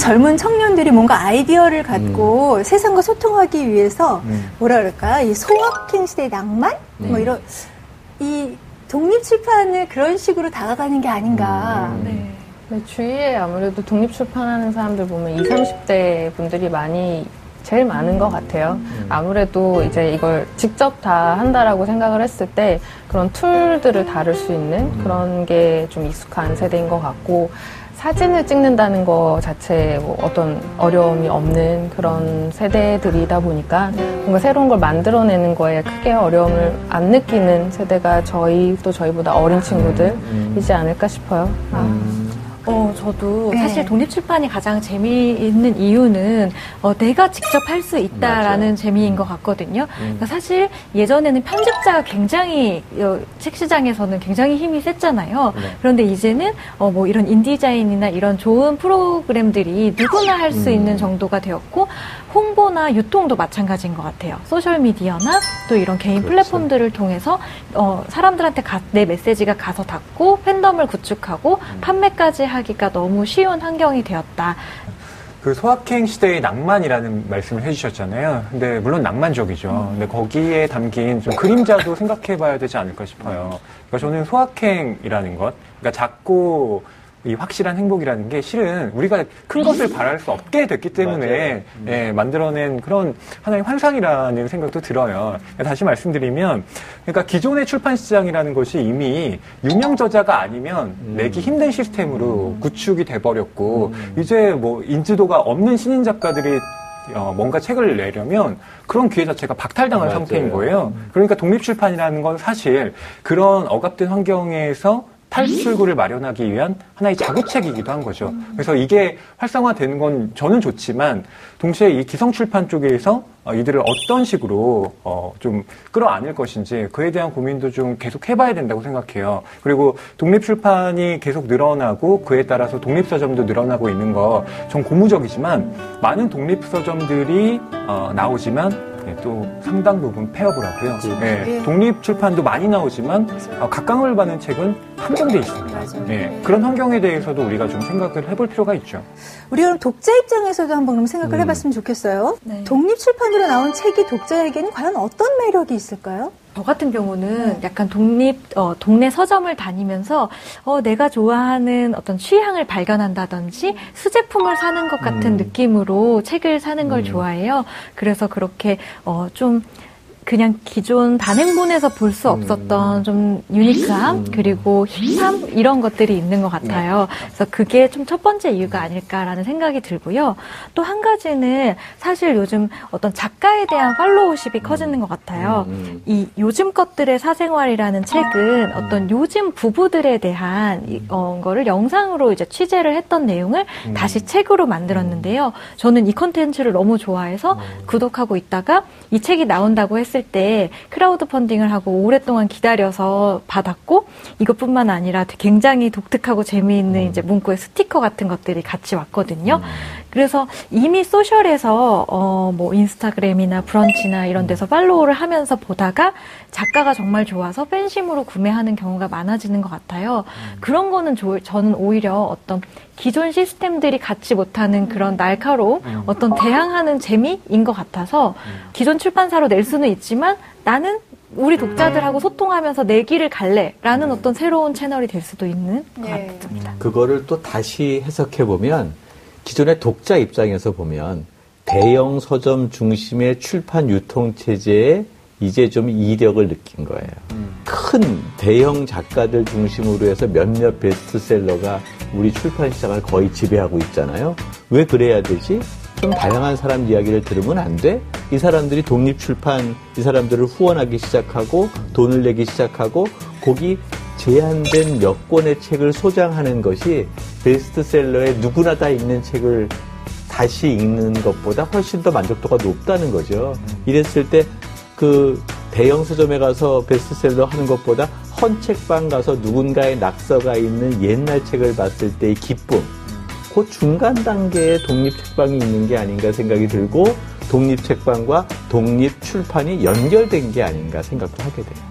젊은 청년들이 뭔가 아이디어를 갖고 음. 세상과 소통하기 위해서 음. 뭐라 그럴까 이 소확행 시대의 낭만 뭐 네. 이런 이 독립 출판을 그런 식으로 다가가는 게 아닌가. 음. 네. 네, 주위에 아무래도 독립 출판하는 사람들 보면 20, 30대 분들이 많이 제일 많은 것 같아요. 음. 아무래도 이제 이걸 직접 다 한다라고 생각을 했을 때 그런 툴들을 다룰 수 있는 그런 게 좀 익숙한 세대인 것 같고 사진을 찍는다는 거 자체에 뭐 어떤 어려움이 없는 그런 세대들이다 보니까 뭔가 새로운 걸 만들어내는 거에 크게 어려움을 안 느끼는 세대가 저희 또 저희보다 어린 친구들이지 않을까 싶어요. 아. 어, 저도 네. 사실 독립출판이 가장 재미있는 이유는 어, 내가 직접 할 수 있다라는 맞아. 재미인 것 같거든요. 음. 그러니까 사실 예전에는 편집자가 굉장히 어, 책 시장에서는 굉장히 힘이 셌잖아요. 네. 그런데 이제는 어, 뭐 이런 인디자인이나 이런 좋은 프로그램들이 누구나 할수 음. 있는 정도가 되었고 홍보나 유통도 마찬가지인 것 같아요. 소셜미디어나 또 이런 개인 그렇죠. 플랫폼들을 통해서 어, 사람들한테 가, 내 메시지가 가서 닿고 팬덤을 구축하고 음. 판매까지 하기가 너무 쉬운 환경이 되었다. 그 소확행 시대의 낭만이라는 말씀을 해주셨잖아요. 근데 물론 낭만적이죠. 음. 근데 거기에 담긴 좀 그림자도 생각해봐야 되지 않을까 싶어요. 그러니까 저는 소확행이라는 것, 그러니까 작고 이 확실한 행복이라는 게 실은 우리가 큰 것을 바랄 수 없게 됐기 때문에 음. 예, 만들어낸 그런 하나의 환상이라는 생각도 들어요. 다시 말씀드리면, 그러니까 기존의 출판 시장이라는 것이 이미 유명 저자가 아니면 음. 내기 힘든 시스템으로 음. 구축이 돼버렸고, 음. 이제 뭐 인지도가 없는 신인 작가들이 어, 뭔가 책을 내려면 그런 기회 자체가 박탈당한 맞아요. 상태인 거예요. 음. 그러니까 독립출판이라는 건 사실 그런 억압된 환경에서 탈출구를 마련하기 위한 하나의 자구책이기도 한 거죠. 그래서 이게 활성화되는 건 저는 좋지만 동시에 이 기성출판 쪽에서 어, 이들을 어떤 식으로 어, 좀 끌어안을 것인지 그에 대한 고민도 좀 계속 해봐야 된다고 생각해요. 그리고 독립출판이 계속 늘어나고 그에 따라서 독립서점도 늘어나고 있는 거 전 고무적이지만 많은 독립서점들이 어, 나오지만 네, 또 상당 부분 폐업을 하고요. 네, 네. 독립 출판도 많이 나오지만 어, 각광을 받는 책은 한정돼 있습니다. 네, 그런 환경에 대해서도 우리가 좀 생각을 해볼 필요가 있죠. 우리 그럼 독자 입장에서도 한번 생각을 음. 해봤으면 좋겠어요. 네. 독립 출판으로 나온 책이 독자에게는 과연 어떤 매력이 있을까요? 저 같은 경우는 네. 약간 독립 어, 동네 서점을 다니면서 어, 내가 좋아하는 어떤 취향을 발견한다든지 수제품을 사는 것 같은 음. 느낌으로 책을 사는 걸 음. 좋아해요. 그래서 그렇게 어, 좀 그냥 기존 단행본에서 볼 수 없었던 음. 좀 유니크함 음. 그리고 힙함 이런 것들이 있는 것 같아요. 네. 그래서 그게 좀 첫 번째 이유가 아닐까라는 생각이 들고요. 또 한 가지는 사실 요즘 어떤 작가에 대한 팔로우십이 커지는 것 같아요. 음, 이 요즘 것들의 사생활이라는 책은 어떤 요즘 부부들에 대한 이, 어, 거를 영상으로 이제 취재를 했던 내용을 다시 책으로 만들었는데요. 저는 이 컨텐츠를 너무 좋아해서 구독하고 있다가 이 책이 나온다고 했을 했을 때 크라우드 펀딩을 하고 오랫동안 기다려서 받았고 이것뿐만 아니라 굉장히 독특하고 재미있는 음. 이제 문구의 스티커 같은 것들이 같이 왔거든요. 음. 그래서 이미 소셜에서 어 뭐 인스타그램이나 브런치나 이런 데서 팔로우를 하면서 보다가 작가가 정말 좋아서 팬심으로 구매하는 경우가 많아지는 것 같아요. 음. 그런 거는 조, 저는 오히려 어떤 기존 시스템들이 갖지 못하는 그런 날카로운 음. 어떤 대항하는 재미인 것 같아서 음. 기존 출판사로 낼 수는 있지만 나는 우리 독자들하고 소통하면서 내 길을 갈래라는 어떤 새로운 채널이 될 수도 있는 것 네. 같습니다. 그거를 또 다시 해석해 보면 기존의 독자 입장에서 보면 대형 서점 중심의 출판 유통 체제에 이제 좀 이력을 느낀 거예요. 음. 큰 대형 작가들 중심으로 해서 몇몇 베스트셀러가 우리 출판 시장을 거의 지배하고 있잖아요. 왜 그래야 되지? 좀 다양한 사람 이야기를 들으면 안 돼? 이 사람들이 독립 출판, 이 사람들을 후원하기 시작하고 돈을 내기 시작하고 거기 제한된 몇 권의 책을 소장하는 것이 베스트셀러에 누구나 다 읽는 책을 다시 읽는 것보다 훨씬 더 만족도가 높다는 거죠. 이랬을 때 그 대형 서점에 가서 베스트셀러 하는 것보다 헌책방 가서 누군가의 낙서가 있는 옛날 책을 봤을 때의 기쁨, 그 중간 단계에 독립 책방이 있는 게 아닌가 생각이 들고 독립 책방과 독립 출판이 연결된 게 아닌가 생각도 하게 돼요.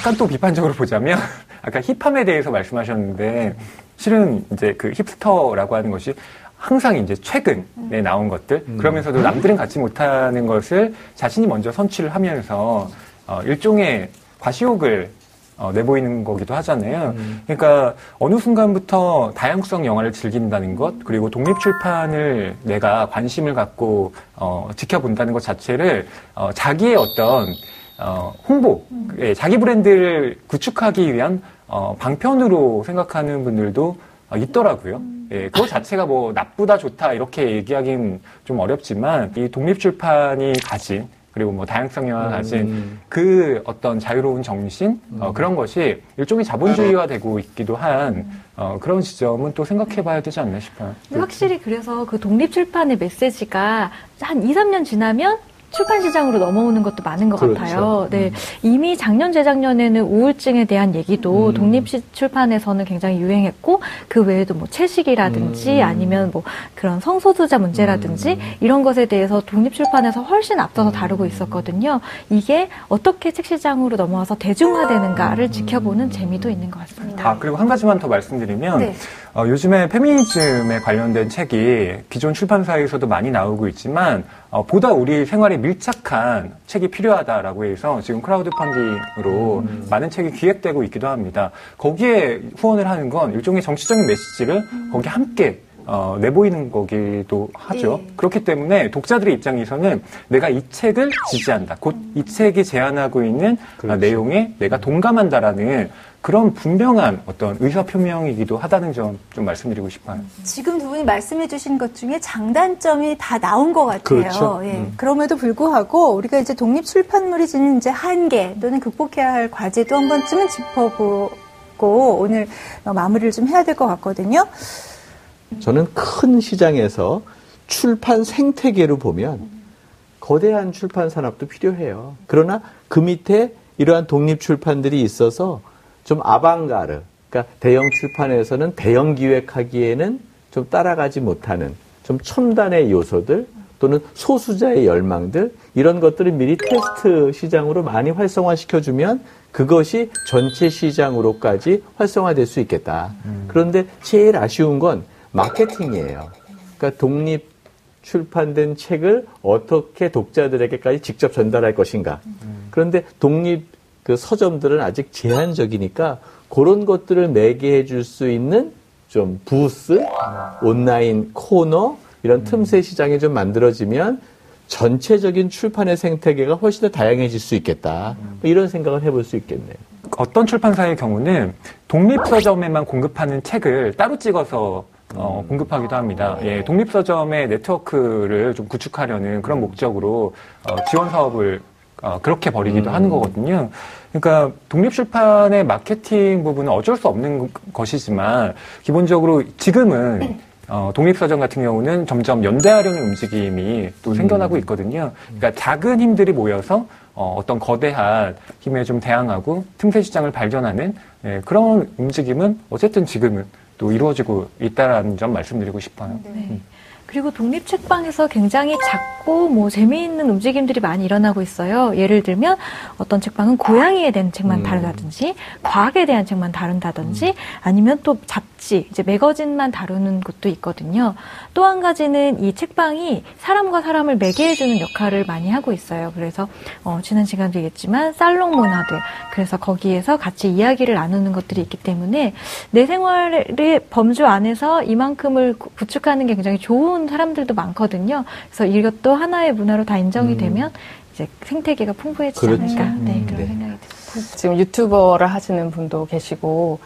음. 약간 또 비판적으로 보자면 아까 힙함에 대해서 말씀하셨는데 실은 이제 그 힙스터라고 하는 것이 항상 이제 최근에 나온 것들 그러면서도 남들은 갖지 못하는 것을 자신이 먼저 선취를 하면서 어, 일종의 과시욕을 어, 내보이는 거기도 하잖아요. 그러니까 어느 순간부터 다양성 영화를 즐긴다는 것 그리고 독립 출판을 내가 관심을 갖고 어, 지켜본다는 것 자체를 어, 자기의 어떤 어, 홍보, 예, 자기 브랜드를 구축하기 위한 어, 방편으로 생각하는 분들도 어, 있더라고요. 예, 그거 자체가 뭐 나쁘다 좋다 이렇게 얘기하기는 좀 어렵지만 이 독립 출판이 가진 그리고 뭐 다양성 영화가 가진 그 어떤 자유로운 정신 어, 그런 것이 일종의 자본주의화 되고 있기도 한 어, 그런 지점은 또 생각해봐야 되지 않나 싶어요. 확실히 그래서 그 독립 출판의 메시지가 한 2, 3년 지나면 출판 시장으로 넘어오는 것도 많은 것 그렇죠. 같아요. 네. 이미 작년, 재작년에는 우울증에 대한 얘기도 음. 독립 시- 출판에서는 굉장히 유행했고, 그 외에도 뭐 채식이라든지 음. 아니면 뭐 그런 성소수자 문제라든지 이런 것에 대해서 독립 출판에서 훨씬 앞서서 다루고 있었거든요. 이게 어떻게 책 시장으로 넘어와서 대중화되는가를 지켜보는 재미도 있는 것 같습니다. 아, 그리고 한 가지만 더 말씀드리면, 네. 어, 요즘에 페미니즘에 관련된 책이 기존 출판사에서도 많이 나오고 있지만, 어, 보다 우리 생활에 밀착한 책이 필요하다라고 해서 지금 크라우드 펀딩으로 많은 책이 기획되고 있기도 합니다. 거기에 후원을 하는 건 일종의 정치적인 메시지를 거기 함께 어, 내보이는 거기도 하죠. 네. 그렇기 때문에 독자들의 입장에서는 내가 이 책을 지지한다. 곧 이 책이 제안하고 있는 어, 내용에 내가 동감한다라는 그런 분명한 어떤 의사 표명이기도 하다는 점 좀 말씀드리고 싶어요. 지금 두 분이 말씀해 주신 것 중에 장단점이 다 나온 것 같아요. 그렇죠. 예. 음. 그럼에도 불구하고 우리가 이제 독립 출판물이 지닌 이제 한계 또는 극복해야 할 과제도 한 번쯤은 짚어보고 오늘 어, 마무리를 좀 해야 될 것 같거든요. 저는 큰 시장에서 출판 생태계로 보면 거대한 출판 산업도 필요해요. 그러나 그 밑에 이러한 독립 출판들이 있어서 좀 아방가르, 그러니까 대형 출판에서는 대형 기획하기에는 좀 따라가지 못하는 좀 첨단의 요소들 또는 소수자의 열망들 이런 것들을 미리 테스트 시장으로 많이 활성화시켜주면 그것이 전체 시장으로까지 활성화될 수 있겠다. 그런데 제일 아쉬운 건 마케팅이에요. 그러니까 독립 출판된 책을 어떻게 독자들에게까지 직접 전달할 것인가. 그런데 독립 그 서점들은 아직 제한적이니까 그런 것들을 매개해 줄 수 있는 좀 부스, 온라인 코너 이런 틈새 시장이 좀 만들어지면 전체적인 출판의 생태계가 훨씬 더 다양해질 수 있겠다. 뭐 이런 생각을 해볼 수 있겠네요. 어떤 출판사의 경우는 독립서점에만 공급하는 책을 따로 찍어서 어, 공급하기도 합니다. 예, 독립서점의 네트워크를 좀 구축하려는 그런 목적으로 어, 지원 사업을 어, 그렇게 벌이기도 하는 거거든요. 그러니까 독립출판의 마케팅 부분은 어쩔 수 없는 것이지만 기본적으로 지금은 어, 독립서점 같은 경우는 점점 연대하려는 움직임이 또 생겨나고 있거든요. 그러니까 작은 힘들이 모여서 어, 어떤 거대한 힘에 좀 대항하고 틈새 시장을 발견하는 예, 그런 움직임은 어쨌든 지금은 또 이루어지고 있다라는 점 말씀드리고 싶어요. 네. 그리고 독립 책방에서 굉장히 작고 뭐 재미있는 움직임들이 많이 일어나고 있어요. 예를 들면 어떤 책방은 고양이에 대한 책만 음. 다루다든지 과학에 대한 책만 다룬다든지 아니면 또 잡지, 이제 매거진만 다루는 곳도 있거든요. 또 한 가지는 이 책방이 사람과 사람을 매개해주는 역할을 많이 하고 있어요. 그래서 어, 지난 시간도 얘기했지만 살롱 문화들 그래서 거기에서 같이 이야기를 나누는 것들이 있기 때문에 내 생활의 범주 안에서 이만큼을 구- 구축하는 게 굉장히 좋은 사람들도 많거든요. 그래서 이것도 하나의 문화로 다 인정이 되면 이제 생태계가 풍부해지지 그렇죠. 않을까 네, 음, 그런 네. 생각이 듭니다. 지금 유튜버를 하시는 분도 계시고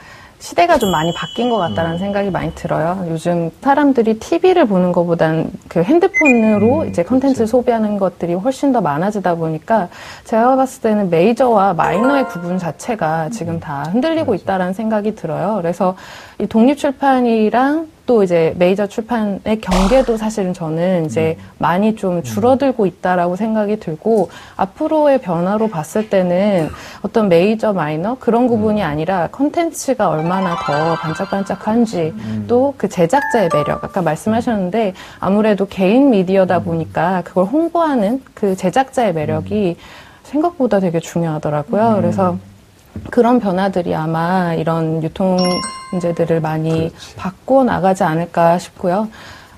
시대가 좀 많이 바뀐 것 같다는 생각이 많이 들어요. 요즘 사람들이 TV를 보는 것보단 그 핸드폰으로 음, 이제 컨텐츠를 소비하는 것들이 훨씬 더 많아지다 보니까 제가 봤을 때는 메이저와 마이너의 구분 자체가 지금 다 흔들리고 있다라는 생각이 들어요. 그래서 이 독립 출판이랑 또 이제 메이저 출판의 경계도 사실은 저는 이제 많이 좀 줄어들고 있다라고 생각이 들고 앞으로의 변화로 봤을 때는 어떤 메이저 마이너 그런 구분이 아니라 컨텐츠가 얼마나 더 반짝반짝한지 또 그 제작자의 매력 아까 말씀하셨는데 아무래도 개인 미디어다 보니까 그걸 홍보하는 그 제작자의 매력이 생각보다 되게 중요하더라고요. 그래서 그런 변화들이 아마 이런 유통 문제들을 많이 바꿔 나가지 않을까 싶고요.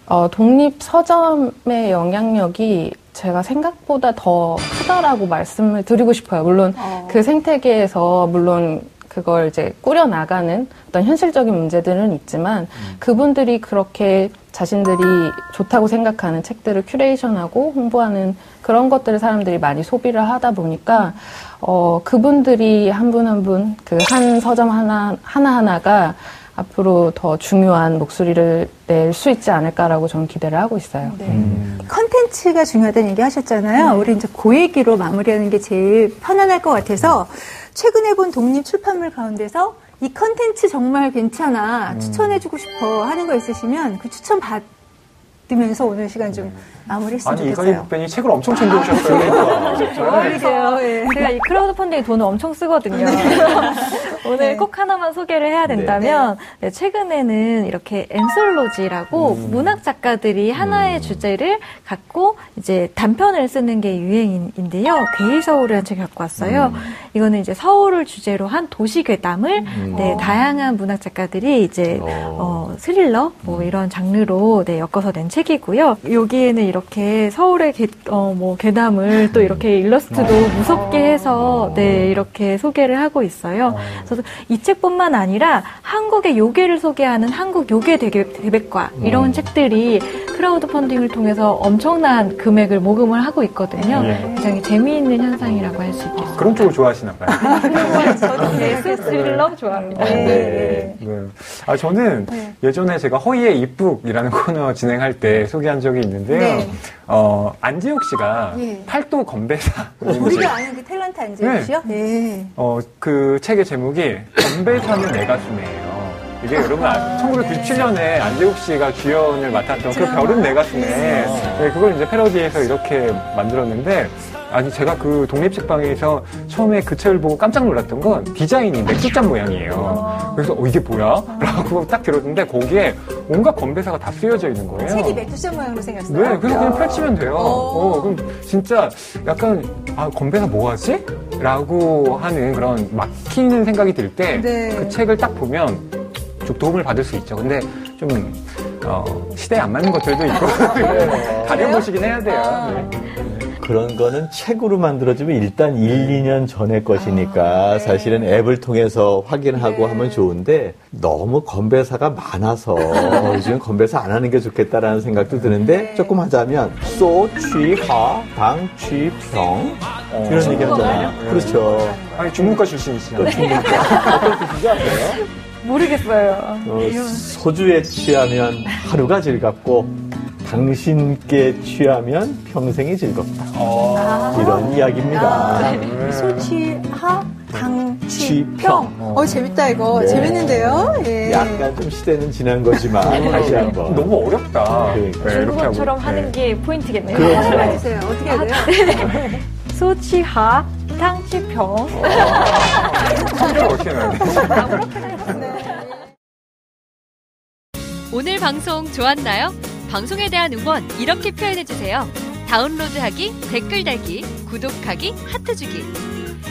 어, 독립 서점의 영향력이 제가 생각보다 더 크다라고 말씀을 드리고 싶어요. 물론 어. 그 생태계에서 물론 그걸 이제 꾸려 나가는 어떤 현실적인 문제들은 있지만 그분들이 그렇게 자신들이 좋다고 생각하는 책들을 큐레이션하고 홍보하는 그런 것들을 사람들이 많이 소비를 하다 보니까 어 그분들이 한 분 한 분 그 한 서점 하나 하나 하나가 앞으로 더 중요한 목소리를 낼 수 있지 않을까라고 저는 기대를 하고 있어요. 네. 컨텐츠가 중요하다는 얘기 하셨잖아요. 우리 이제 그 얘기로 마무리하는 게 제일 편안할 것 같아서 최근에 본 독립 출판물 가운데서 이 컨텐츠 정말 괜찮아 추천해주고 싶어 하는 거 있으시면 그 추천 받 으면서 오늘 시간 좀 마무리했으면 아니 이가희 좋겠어요. 북변이 책을 엄청 챙겨오셨어요. 그러게요. 예. 제가 이 크라우드 펀딩에 돈을 엄청 쓰거든요. 오늘 네. 꼭 하나만 소개를 해야 된다면 네, 최근에는 이렇게 엔솔로지라고 문학 작가들이 하나의 주제를 갖고 이제 단편을 쓰는 게 유행인데요. 괴이 서울이라는 책을 갖고 왔어요. 이거는 이제 서울을 주제로 한 도시 괴담을 네, 다양한 문학 작가들이 이제 어, 스릴러 뭐 이런 장르로 네, 엮어서 낸 책 이고요. 여기에는 이렇게 서울의 괴, 어, 뭐 괴담을 또 이렇게 일러스트도 무섭게 해서 네, 이렇게 소개를 하고 있어요. 그래서 이 책뿐만 아니라 한국의 요괴를 소개하는 한국 요괴 대백과 이런 책들이 크라우드 펀딩을 통해서 엄청난 금액을 모금을 하고 있거든요. 예. 굉장히 재미있는 현상이라고 할 수 있겠어요. 그런 쪽을 좋아하시나 봐요. 저는 네, 스릴러 좋아합니다. 네. 네. 아, 저는 예전에 제가 허이의 입북이라는 코너 진행할 때 소개한 적이 있는데요. 네. 어, 안지옥 씨가 예. 팔도 건배사. 우리가 아는 그 탤런트 안재욱 씨요? 네. 어, 그 책의 제목이 건배사는 내 가슴에예요. 이게 여러분 아, 1997년에 안재욱 씨가 주연을 맡았던 그 별은 내 가슴에 네, 그걸 이제 패러디해서 이렇게 만들었는데 아니 제가 그 독립책방에서 처음에 그 책을 보고 깜짝 놀랐던 건 디자인이 맥주잔 모양이에요. 그래서 어, 이게 뭐야? 라고 딱 들었는데 거기에 온갖 건배사가 다 쓰여져 있는 거예요. 책이 맥주잔 모양으로 생겼어요. 네, 그래서 그냥 펼치면 돼요. 어. 어, 그럼 진짜 약간, 아, 건배사 뭐 하지? 라고 하는 그런 막히는 생각이 들 때, 네. 그 책을 딱 보면 좀 도움을 받을 수 있죠. 근데 좀, 어, 시대에 안 맞는 것들도 있고, 가려보시긴 해야 돼요. 네. 그런 거는 책으로 만들어지면 일단 1, 2년 전의 것이니까 사실은 앱을 통해서 확인하고 하면 좋은데 너무 건배사가 많아서 요즘 건배사 안 하는 게 좋겠다라는 생각도 드는데 조금 하자면 소, 취, 하, 당, 취, 평 이런 얘기 하잖아요. 그렇죠. 아니, 중문과 출신이시잖아요. 어떤 뜻인지 아세요? 모르겠어요. 어, 소주에 취하면 하루가 즐겁고 당신께 취하면 평생이 즐겁다. 이런 이야기입니다. 소취하 당 취평. 어 재밌다 이거 네. 재밌는데요. 예. 약간 좀 시대는 지난 거지만 다시 한 번 너무 어렵다. 그러니까. 네, 중국어처럼 하고. 하는 네. 게 포인트겠네요. 그렇죠. 알려주세요. 어떻게 해야 돼요? 소치하 탕치평 어떻게 해야 돼? 오늘 방송 좋았나요? 방송에 대한 응원 이렇게 표현해주세요. 다운로드하기, 댓글 달기, 구독하기, 하트 주기.